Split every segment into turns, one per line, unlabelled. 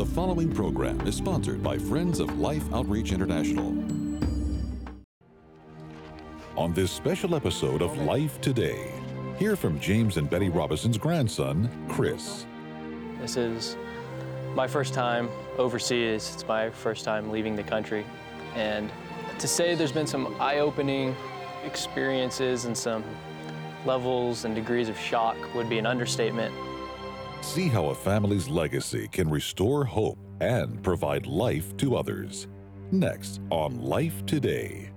The following program is sponsored by Friends of Life Outreach International. On this special episode of Life Today, hear from James and Betty Robison's grandson, Chris.
This is my first time overseas. It's my first time leaving the country. And to say there's been some eye opening experiences and some levels and degrees of shock would be an understatement.
See how a family's legacy can restore hope and provide life to others. Next on Life Today.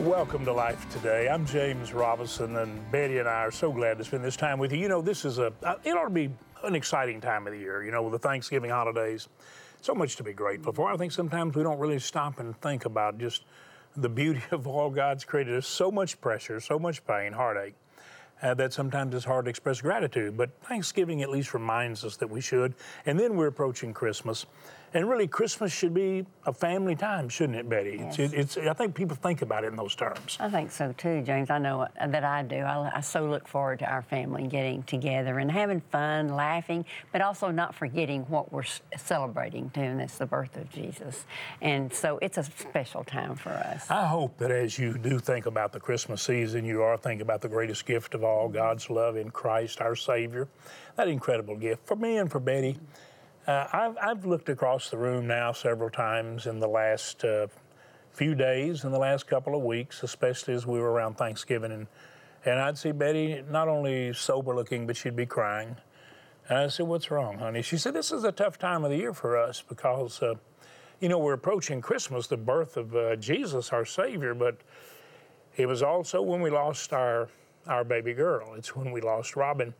Welcome to Life Today. I'm James Robison, and Betty and I are so glad to spend this time with you. You know, this is a, it ought to be an exciting time of the year, you know, with the Thanksgiving holidays. So much to be grateful for. I think sometimes we don't really stop and think about just the beauty of all God's created. There's so much pressure, so much pain, heartache. Uh, that sometimes it's hard to express gratitude, but Thanksgiving at least reminds us that we should. And then we're approaching Christmas. And really, Christmas should be a family time, shouldn't it, Betty?
Yes.
It's, it's, I think people think about it in those terms.
I think so too, James. I know uh, that I do. I, I, so look forward to our family getting together and having fun, laughing, but also not forgetting what we're celebrating too, and that's the birth of Jesus. And so it's a special time for us.
I hope that as you do think about the Christmas season, you are thinking about the greatest gift of all mm-hmm. God's love in Christ, our Savior. That incredible gift for me and for Betty. Uh, I've, I've, looked across the room now several times in the last uh, few days, in the last couple of weeks, especially as we were around Thanksgiving, and, and I'd see Betty not only sober looking, but she'd be crying. And I said, What's wrong, honey? She said, This is a tough time of the year for us because, uh, you know, we're approaching Christmas, the birth of uh, Jesus, our Savior, but it was also when we lost our, our baby girl. It's when we lost Robin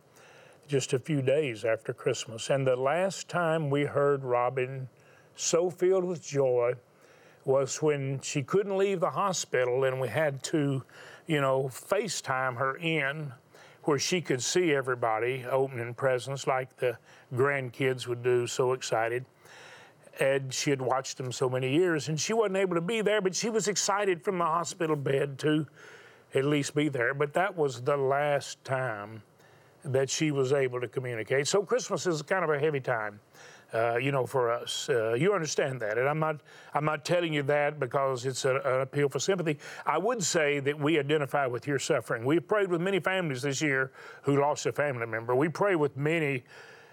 just a few days after Christmas. And the last time we heard Robin so filled with joy was when she couldn't leave the hospital and we had to, you know, FaceTime her in where she could see everybody opening presents like the grandkids would do, so excited. And she had watched them so many years and she wasn't able to be there, but she was excited from the hospital bed to at least be there. But that was the last time that she was able to communicate. So Christmas is kind of a heavy time, uh, you know, for us. Uh, you understand that, and I'm not I'm not telling you that because it's a, an appeal for sympathy. I would say that we identify with your suffering. We've prayed with many families this year who lost a family member. We pray with many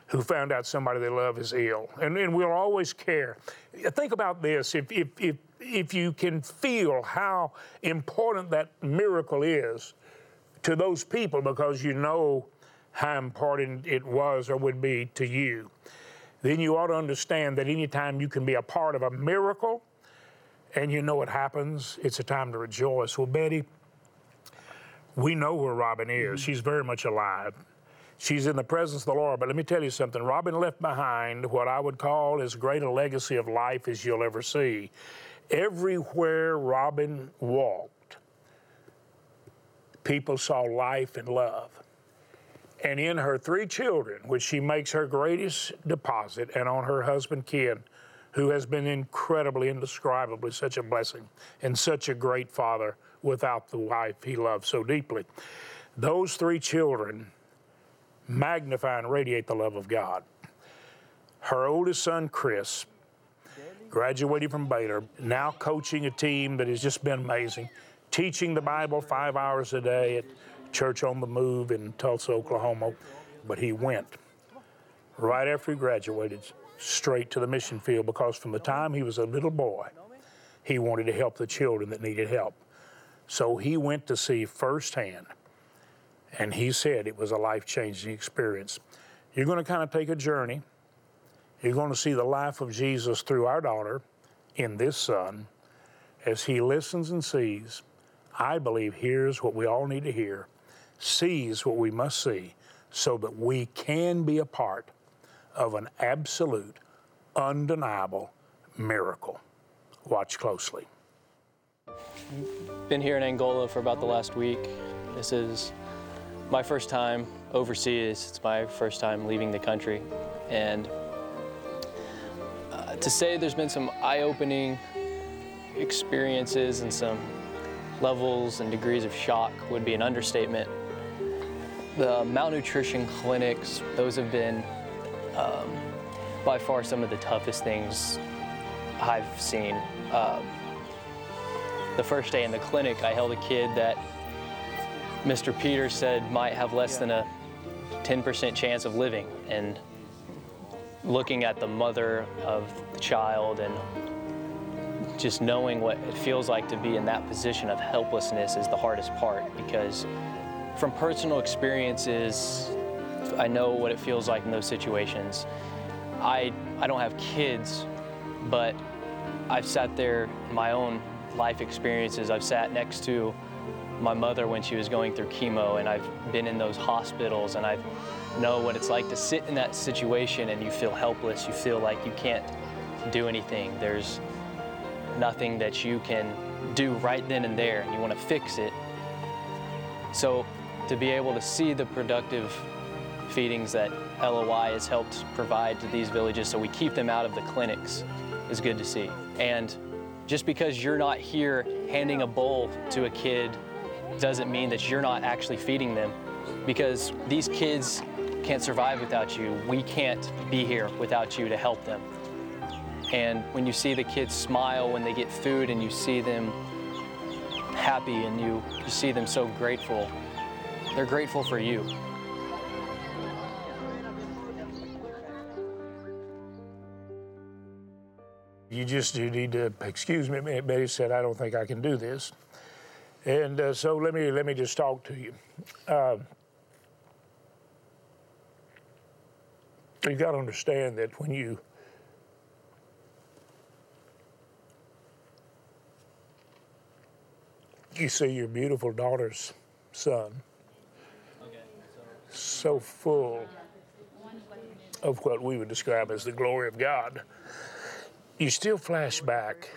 who found out somebody they love is ill, and, and we'll always care. Think about this: if if if if you can feel how important that miracle is to those people, because you know how important it was or would be to you, then you ought to understand that anytime you can be a part of a miracle and you know it happens, it's a time to rejoice. Well, Betty, we know where Robin is. Mm-hmm. She's very much alive. She's in the presence of the Lord. But let me tell you something Robin left behind what I would call as great a legacy of life as you'll ever see. Everywhere Robin walked, people saw life and love and in her three children, which she makes her greatest deposit, and on her husband Ken, who has been incredibly, indescribably such a blessing and such a great father without the wife he loved so deeply. Those three children magnify and radiate the love of God. Her oldest son, Chris, graduating from Baylor, now coaching a team that has just been amazing, teaching the Bible five hours a day at church on the move in Tulsa, Oklahoma, but he went right after he graduated straight to the mission field because from the time he was a little boy, he wanted to help the children that needed help. So he went to see firsthand, and he said it was a life changing experience. You're going to kind of take a journey. You're going to see the life of Jesus through our daughter in this son as he listens and sees. I believe here's what we all need to hear sees what we must see so that we can be a part of an absolute, undeniable miracle. Watch closely.
Been here in Angola for about the last week. This is my first time overseas. It's my first time leaving the country. And uh, to say there's been some eye opening experiences and some levels and degrees of shock would be an understatement. The malnutrition clinics, those have been um, by far some of the toughest things I've seen. Um, the first day in the clinic, I held a kid that Mr. Peters said might have less than a 10% chance of living. And looking at the mother of the child and just knowing what it feels like to be in that position of helplessness is the hardest part because from personal experiences, I know what it feels like in those situations. I, I don't have kids, but I've sat there in my own life experiences. I've sat next to my mother when she was going through chemo, and I've been in those hospitals, and I know what it's like to sit in that situation and you feel helpless. You feel like you can't do anything. There's nothing that you can do right then and there, and you want to fix it. So to be able to see the productive feedings that LOI has helped provide to these villages so we keep them out of the clinics is good to see. And just because you're not here handing a bowl to a kid doesn't mean that you're not actually feeding them because these kids can't survive without you. We can't be here without you to help them. And when you see the kids smile when they get food and you see them happy and you, you see them so grateful, they're grateful for you.
You just you need to excuse me. Betty said, "I don't think I can do this," and uh, so let me let me just talk to you. Uh, you got to understand that when you you see your beautiful daughter's son so full of what we would describe as the glory of God, you still flash back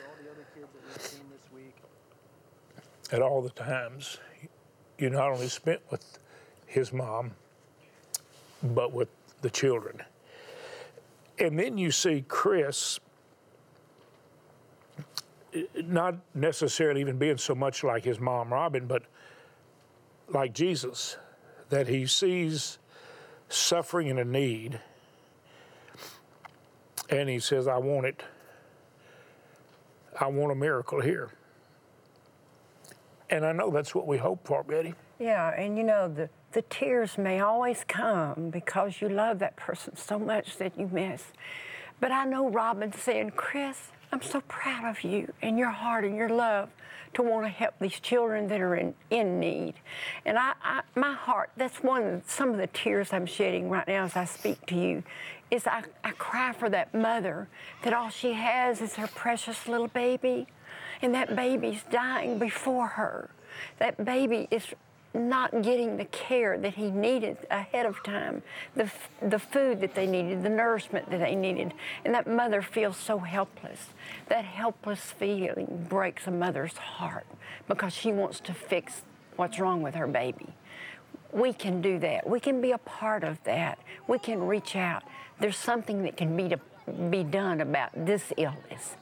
at all the times you not only spent with his mom, but with the children. And then you see Chris not necessarily even being so much like his mom, Robin, but like Jesus, that he sees suffering and a need, and he says, I want it. I want a miracle here. And I know that's what we hope for, Betty.
Yeah, and you know, the, the tears may always come because you love that person so much that you miss. But I know Robin saying, Chris, I'm so proud of you and your heart and your love to want to help these children that are in, in need. And I, I my heart, that's one some of the tears I'm shedding right now as I speak to you, is I, I cry for that mother that all she has is her precious little baby. And that baby's dying before her. That baby is not getting the care that he needed ahead of time, the, the food that they needed, the nourishment that they needed. And that mother feels so helpless. That helpless feeling breaks a mother's heart because she wants to fix what's wrong with her baby. We can do that. We can be a part of that. We can reach out. There's something that can be, to, be done about this illness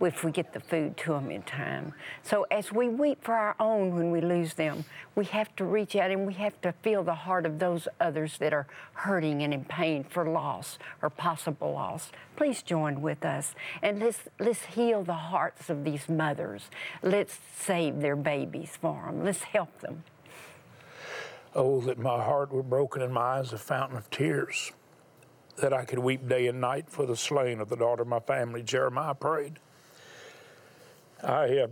if we get the food to them in time. So as we weep for our own when we lose them, we have to reach out and we have to feel the heart of those others that are hurting and in pain for loss or possible loss. Please join with us and let's let's heal the hearts of these mothers. Let's save their babies for them. Let's help them.
Oh, that my heart were broken and my eyes a fountain of tears, that I could weep day and night for the slain of the daughter of my family. Jeremiah prayed. I, uh,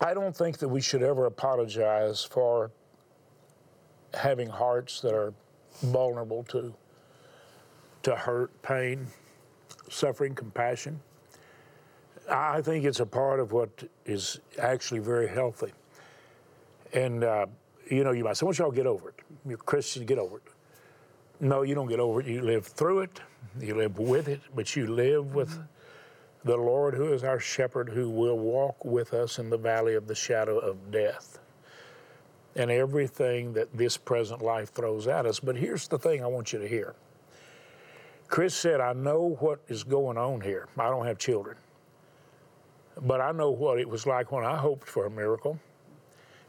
I don't think that we should ever apologize for having hearts that are vulnerable to, to hurt, pain, suffering, compassion. I think it's a part of what is actually very healthy. And, uh, you know, you might say, well, y'all get over it. You're Christian, get over it. No, you don't get over it. You live through it, you live with it, but you live with. Mm-hmm the Lord, who is our shepherd, who will walk with us in the valley of the shadow of death. and everything that this present life throws at us. But here's the thing I want you to hear. Chris said, I know what is going on here. I don't have children. But I know what it was like when I hoped for a miracle.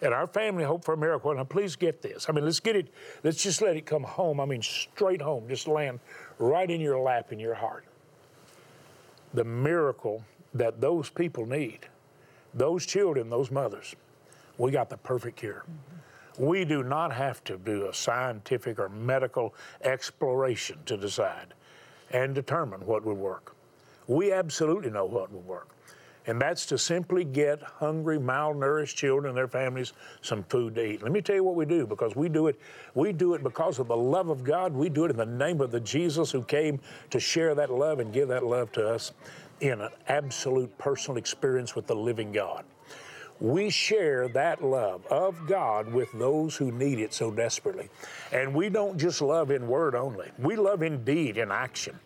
And our family hoped for a miracle. Now, please get this. I mean, let's get it, let's just let it come home. I mean, straight home, just land right in your lap, in your heart. The miracle that those people need, those children, those mothers, we got the perfect cure. Mm-hmm. We do not have to do a scientific or medical exploration to decide and determine what would work. We absolutely know what would work and that's to simply get hungry, malnourished children and their families some food to eat. Let me tell you what we do because we do it. We do it because of the love of God. We do it in the name of the Jesus who came to share that love and give that love to us in an absolute personal experience with the living God. We share that love of God with those who need it so desperately. And we don't just love in word only, we love in deed, in action.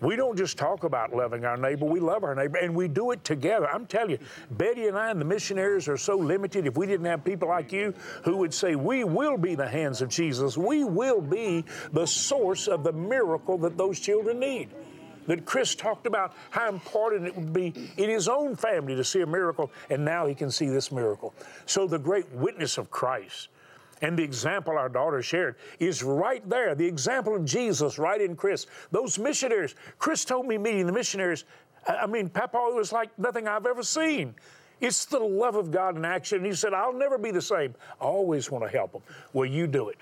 We don't just talk about loving our neighbor, we love our neighbor, and we do it together. I'm telling you, Betty and I and the missionaries are so limited. If we didn't have people like you who would say, We will be the hands of Jesus, we will be the source of the miracle that those children need. That Chris talked about how important it would be in his own family to see a miracle, and now he can see this miracle. So, the great witness of Christ and the example our daughter shared is right there. The example of Jesus right in Chris. Those missionaries, Chris told me meeting the missionaries, I mean, Papa, it was like nothing I've ever seen. It's the love of God in action. He said, I'll never be the same. I always want to help them. Well, you do it.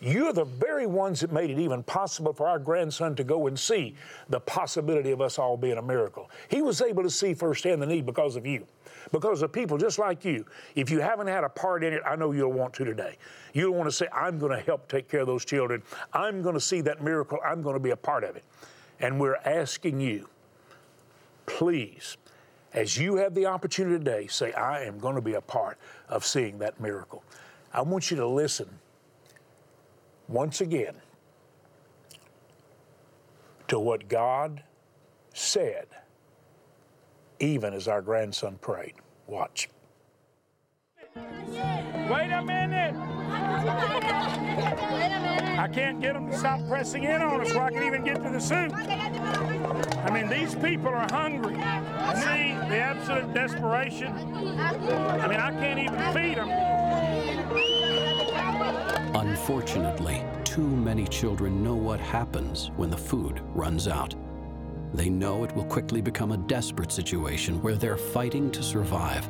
You're the very ones that made it even possible for our grandson to go and see the possibility of us all being a miracle. He was able to see firsthand the need because of you, because of people just like you. If you haven't had a part in it, I know you'll want to today. You'll want to say, I'm going to help take care of those children. I'm going to see that miracle. I'm going to be a part of it. And we're asking you, please, as you have the opportunity today, say, I am going to be a part of seeing that miracle. I want you to listen once again to what God said, even as our grandson prayed. Watch. Wait a minute. I can't get them to stop pressing in on us before I can even get to the soup. I mean, these people are hungry. See the absolute desperation. I mean, I can't even feed them.
Unfortunately, too many children know what happens when the food runs out. They know it will quickly become a desperate situation where they're fighting to survive.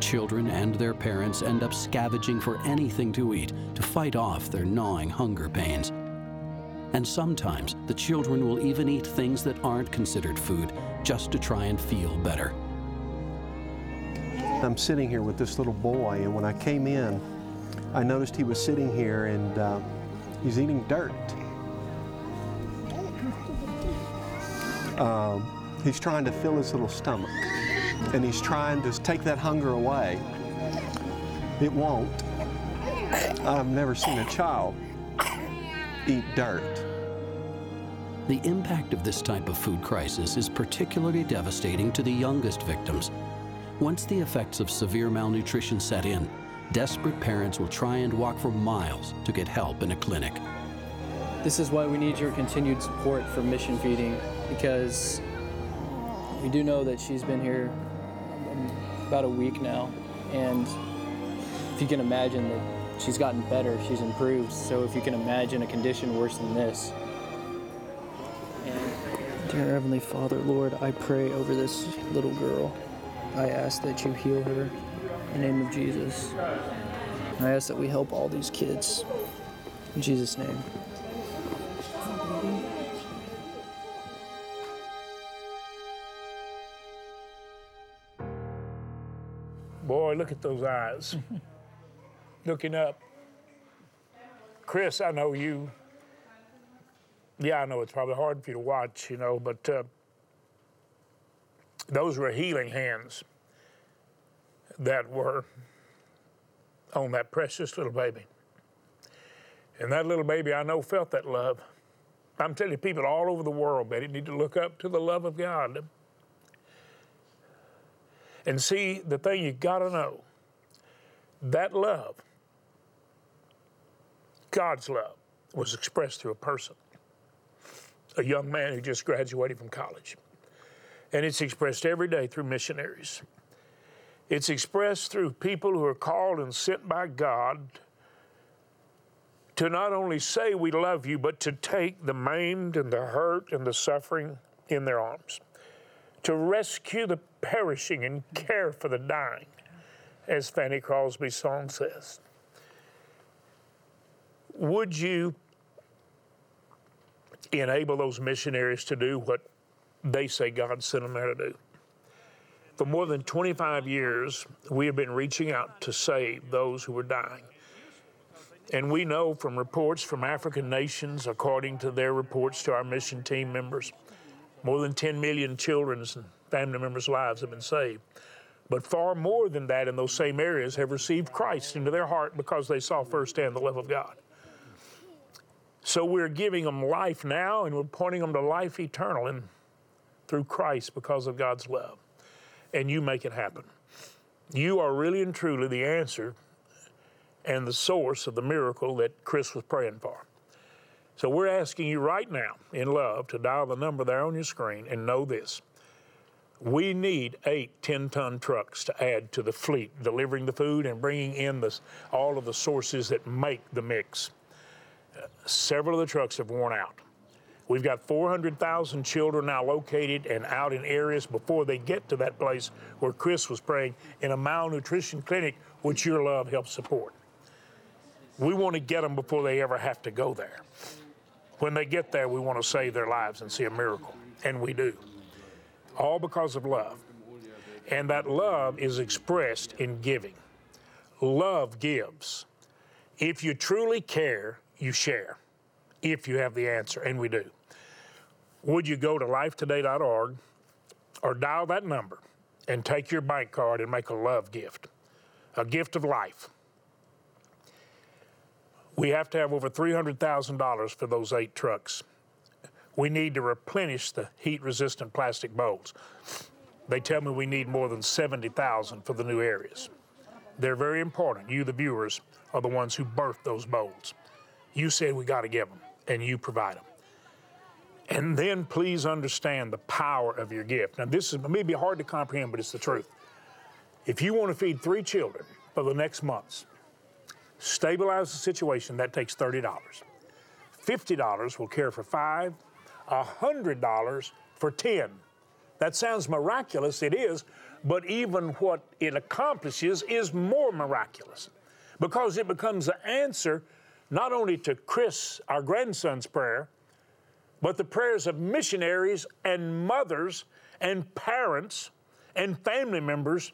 Children and their parents end up scavenging for anything to eat to fight off their gnawing hunger pains. And sometimes the children will even eat things that aren't considered food just to try and feel better.
I'm sitting here with this little boy, and when I came in, I noticed he was sitting here and uh, he's eating dirt. Um, he's trying to fill his little stomach and he's trying to take that hunger away. It won't. I've never seen a child eat dirt.
The impact of this type of food crisis is particularly devastating to the youngest victims. Once the effects of severe malnutrition set in, desperate parents will try and walk for miles to get help in a clinic.
This is why we need your continued support for mission feeding because we do know that she's been here about a week now and if you can imagine that she's gotten better, she's improved. So if you can imagine a condition worse than this. And dear Heavenly Father, Lord, I pray over this little girl. I ask that you heal her in the name of Jesus. I ask that we help all these kids. In Jesus' name.
Boy, look at those eyes. Looking up. Chris, I know you. Yeah, I know it's probably hard for you to watch, you know, but uh, those were healing hands that were on that precious little baby. And that little baby, I know, felt that love. I'm telling you, people all over the world, Betty, need to look up to the love of God. And see, the thing you got to know, that love God's love was expressed through a person, a young man who just graduated from college. And it's expressed every day through missionaries. It's expressed through people who are called and sent by God to not only say we love you, but to take the maimed and the hurt and the suffering in their arms, to rescue the perishing and care for the dying, as Fanny Crosby's song says. Would you enable those missionaries to do what they say God sent them there to do? For more than 25 years, we have been reaching out to save those who were dying. And we know from reports from African nations, according to their reports to our mission team members, more than 10 million children's and family members' lives have been saved. But far more than that in those same areas have received Christ into their heart because they saw firsthand the love of God. So we're giving them life now and we're pointing them to life eternal and through Christ because of God's love. And you make it happen. You are really and truly the answer and the source of the miracle that Chris was praying for. So we're asking you right now in love to dial the number there on your screen and know this. We need eight 10 ton trucks to add to the fleet, delivering the food and bringing in the, all of the sources that make the mix. Uh, several of the trucks have worn out. We've got 400,000 children now located and out in areas before they get to that place where Chris was praying in a malnutrition clinic, which your love helps support. We want to get them before they ever have to go there. When they get there, we want to save their lives and see a miracle, and we do. All because of love. And that love is expressed in giving. Love gives. If you truly care, you share. If you have the answer, and we do. Would you go to lifetoday.org or dial that number and take your bank card and make a love gift, a gift of life? We have to have over $300,000 for those eight trucks. We need to replenish the heat resistant plastic bowls. They tell me we need more than 70,000 for the new areas. They're very important. You, the viewers, are the ones who birthed those bowls. You said we got to give them, and you provide them. And then please understand the power of your gift. Now, this is maybe hard to comprehend, but it's the truth. If you want to feed three children for the next months, stabilize the situation, that takes $30. $50 will care for five, $100 for 10. That sounds miraculous, it is, but even what it accomplishes is more miraculous because it becomes the answer not only to Chris, our grandson's prayer, but the prayers of missionaries and mothers and parents and family members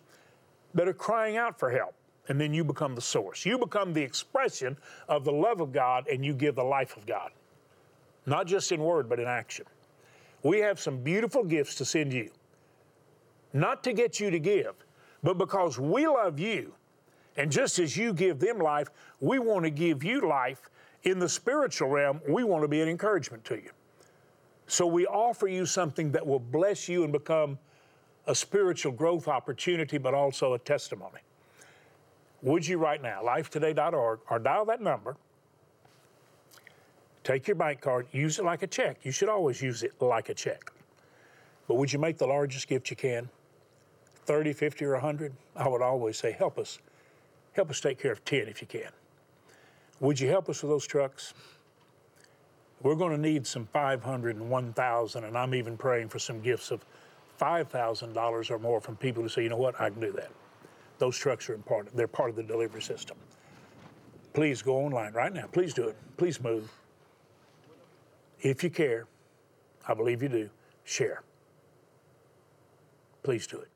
that are crying out for help and then you become the source. You become the expression of the love of God and you give the life of God, not just in word, but in action. We have some beautiful gifts to send you, not to get you to give, but because we love you. And just as you give them life, we want to give you life in the spiritual realm. We want to be an encouragement to you. So we offer you something that will bless you and become a spiritual growth opportunity, but also a testimony would you right now, lifetoday.org, or dial that number, take your bank card, use it like a check. You should always use it like a check. But would you make the largest gift you can? 30, 50, or 100? I would always say, help us. Help us take care of 10 if you can. Would you help us with those trucks? We're going to need some 500 and 1,000, and I'm even praying for some gifts of $5,000 or more from people who say, you know what, I can do that. Those trucks are important. They're part of the delivery system. Please go online right now. Please do it. Please move. If you care, I believe you do, share. Please do it.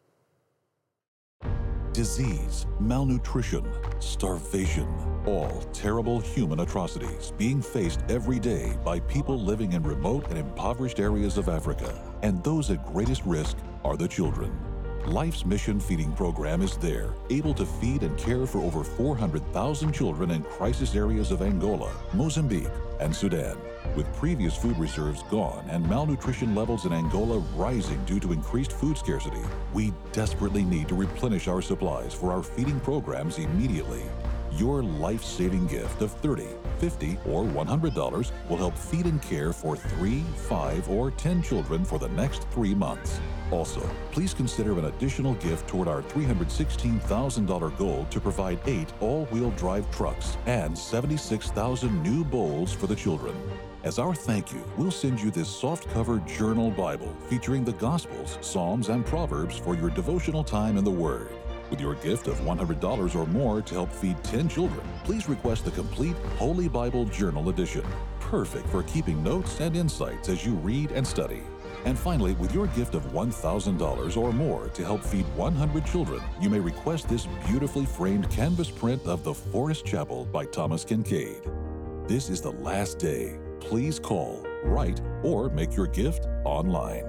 Disease, malnutrition, starvation, all terrible human atrocities being faced every day by people living in remote and impoverished areas of Africa. And those at greatest risk are the children. Life's Mission Feeding Program is there, able to feed and care for over 400,000 children in crisis areas of Angola, Mozambique, and Sudan. With previous food reserves gone and malnutrition levels in Angola rising due to increased food scarcity, we desperately need to replenish our supplies for our feeding programs immediately. Your life saving gift of $30, $50 or $100 will help feed and care for three, five, or 10 children for the next three months. Also, please consider an additional gift toward our $316,000 goal to provide eight all wheel drive trucks and 76,000 new bowls for the children. As our thank you, we'll send you this soft cover journal Bible featuring the Gospels, Psalms, and Proverbs for your devotional time in the Word. With your gift of $100 or more to help feed 10 children, please request the complete Holy Bible Journal Edition. Perfect for keeping notes and insights as you read and study. And finally, with your gift of $1,000 or more to help feed 100 children, you may request this beautifully framed canvas print of The Forest Chapel by Thomas Kinkade. This is the last day. Please call, write, or make your gift online.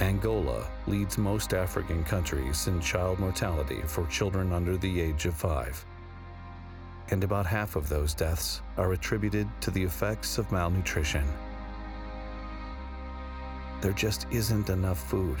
Angola leads most African countries in child mortality for children under the age of five. And about half of those deaths are attributed to the effects of malnutrition. There just isn't enough food.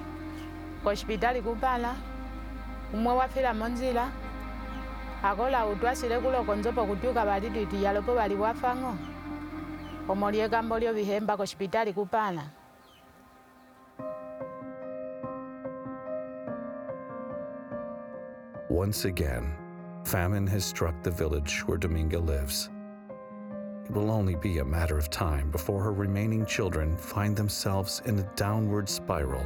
kupala umwe monzila akola utwasile kuloko nzopo yalopo ko sipitali kupana
Once again, famine has struck the village where Dominga lives. It will only be a matter of time before her remaining children find themselves in a downward spiral,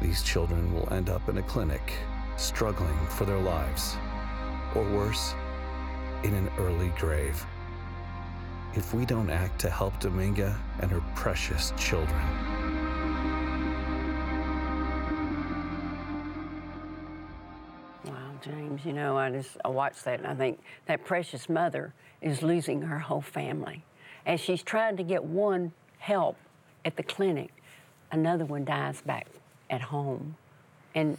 These children will end up in a clinic, struggling for their lives, or worse, in an early grave. If we don't act to help Dominga and her precious children.
Wow, James, you know, I just I watched that and I think that precious mother is losing her whole family. As she's trying to get one help at the clinic, another one dies back at home. And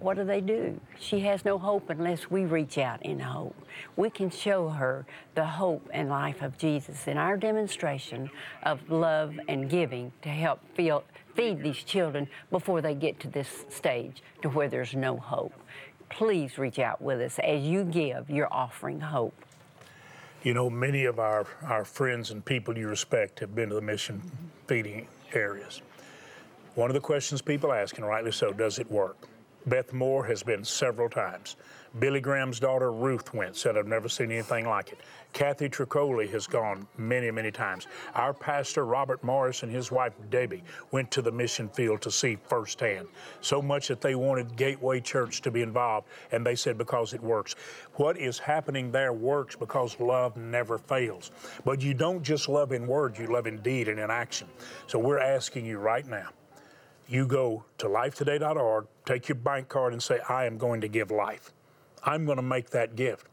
what do they do? She has no hope unless we reach out in hope. We can show her the hope and life of Jesus in our demonstration of love and giving to help feel, feed these children before they get to this stage to where there's no hope. Please reach out with us as you give, you're offering hope.
You know, many of our, our friends and people you respect have been to the mission feeding areas. One of the questions people ask, and rightly so, does it work? Beth Moore has been several times. Billy Graham's daughter Ruth went, said, I've never seen anything like it. Kathy Troccoli has gone many, many times. Our pastor, Robert Morris, and his wife, Debbie, went to the mission field to see firsthand. So much that they wanted Gateway Church to be involved, and they said, because it works. What is happening there works because love never fails. But you don't just love in word, you love in deed and in action. So we're asking you right now you go to lifetoday.org, take your bank card, and say, I am going to give life. I'm going to make that gift.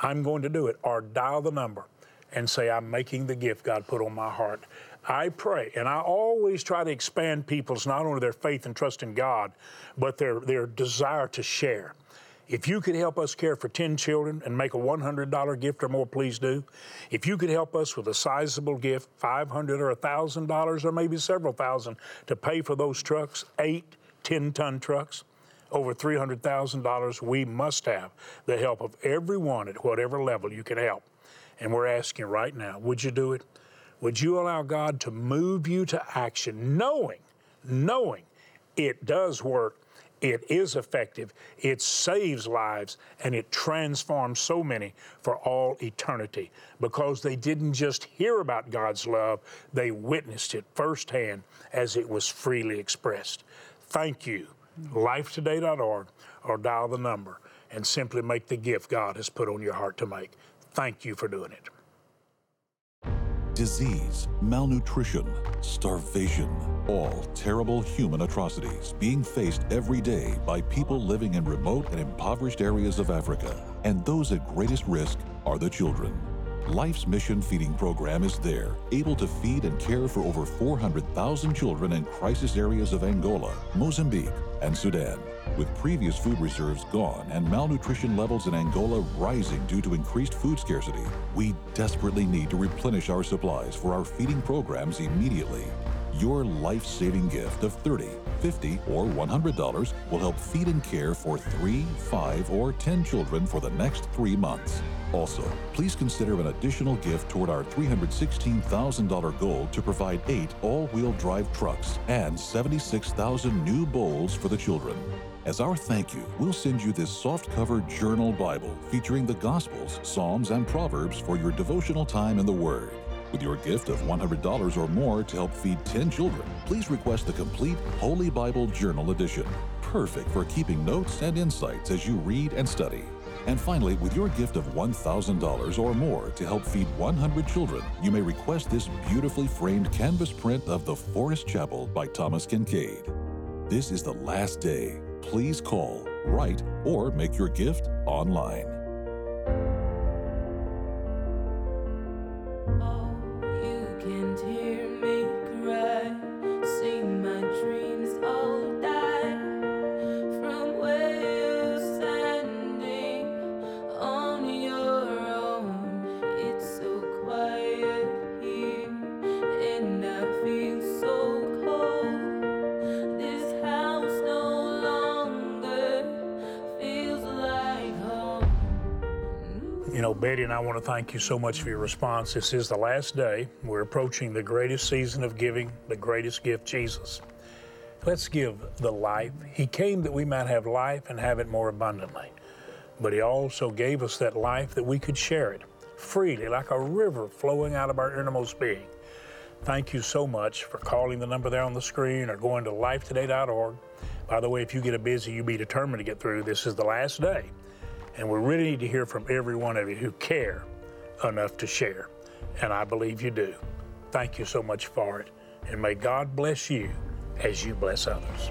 I'm going to do it. Or dial the number and say, I'm making the gift God put on my heart. I pray, and I always try to expand people's not only their faith and trust in God, but their, their desire to share. If you could help us care for 10 children and make a $100 gift or more, please do. If you could help us with a sizable gift, $500 or $1,000 or maybe several thousand to pay for those trucks, eight 10 ton trucks, over $300,000, we must have the help of everyone at whatever level you can help. And we're asking right now, would you do it? Would you allow God to move you to action, knowing, knowing it does work It is effective, it saves lives, and it transforms so many for all eternity because they didn't just hear about God's love, they witnessed it firsthand as it was freely expressed. Thank you. Lifetoday.org or dial the number and simply make the gift God has put on your heart to make. Thank you for doing it
disease, malnutrition, starvation, all terrible human atrocities being faced every day by people living in remote and impoverished areas of Africa. And those at greatest risk are the children. Life's Mission Feeding Program is there, able to feed and care for over 400,000 children in crisis areas of Angola, Mozambique, and Sudan. With previous food reserves gone and malnutrition levels in Angola rising due to increased food scarcity, we desperately need to replenish our supplies for our feeding programs immediately. Your life saving gift of $30, $50, or $100 will help feed and care for three, five, or 10 children for the next three months. Also, please consider an additional gift toward our $316,000 goal to provide eight all wheel drive trucks and 76,000 new bowls for the children. As our thank you, we'll send you this soft cover journal Bible featuring the Gospels, Psalms, and Proverbs for your devotional time in the Word. With your gift of $100 or more to help feed 10 children, please request the complete Holy Bible Journal Edition, perfect for keeping notes and insights as you read and study. And finally, with your gift of $1,000 or more to help feed 100 children, you may request this beautifully framed canvas print of The Forest Chapel by Thomas Kinkade. This is the last day please call, write, or make your gift online.
Oh. Want to thank you so much for your response. This is the last day. We're approaching the greatest season of giving, the greatest gift, Jesus. Let's give the life. He came that we might have life and have it more abundantly. But He also gave us that life that we could share it freely, like a river flowing out of our innermost being. Thank you so much for calling the number there on the screen or going to lifetoday.org. By the way, if you get a busy, you be determined to get through. This is the last day. And we really need to hear from every one of you who care enough to share. And I believe you do. Thank you so much for it. And may God bless you as you bless others.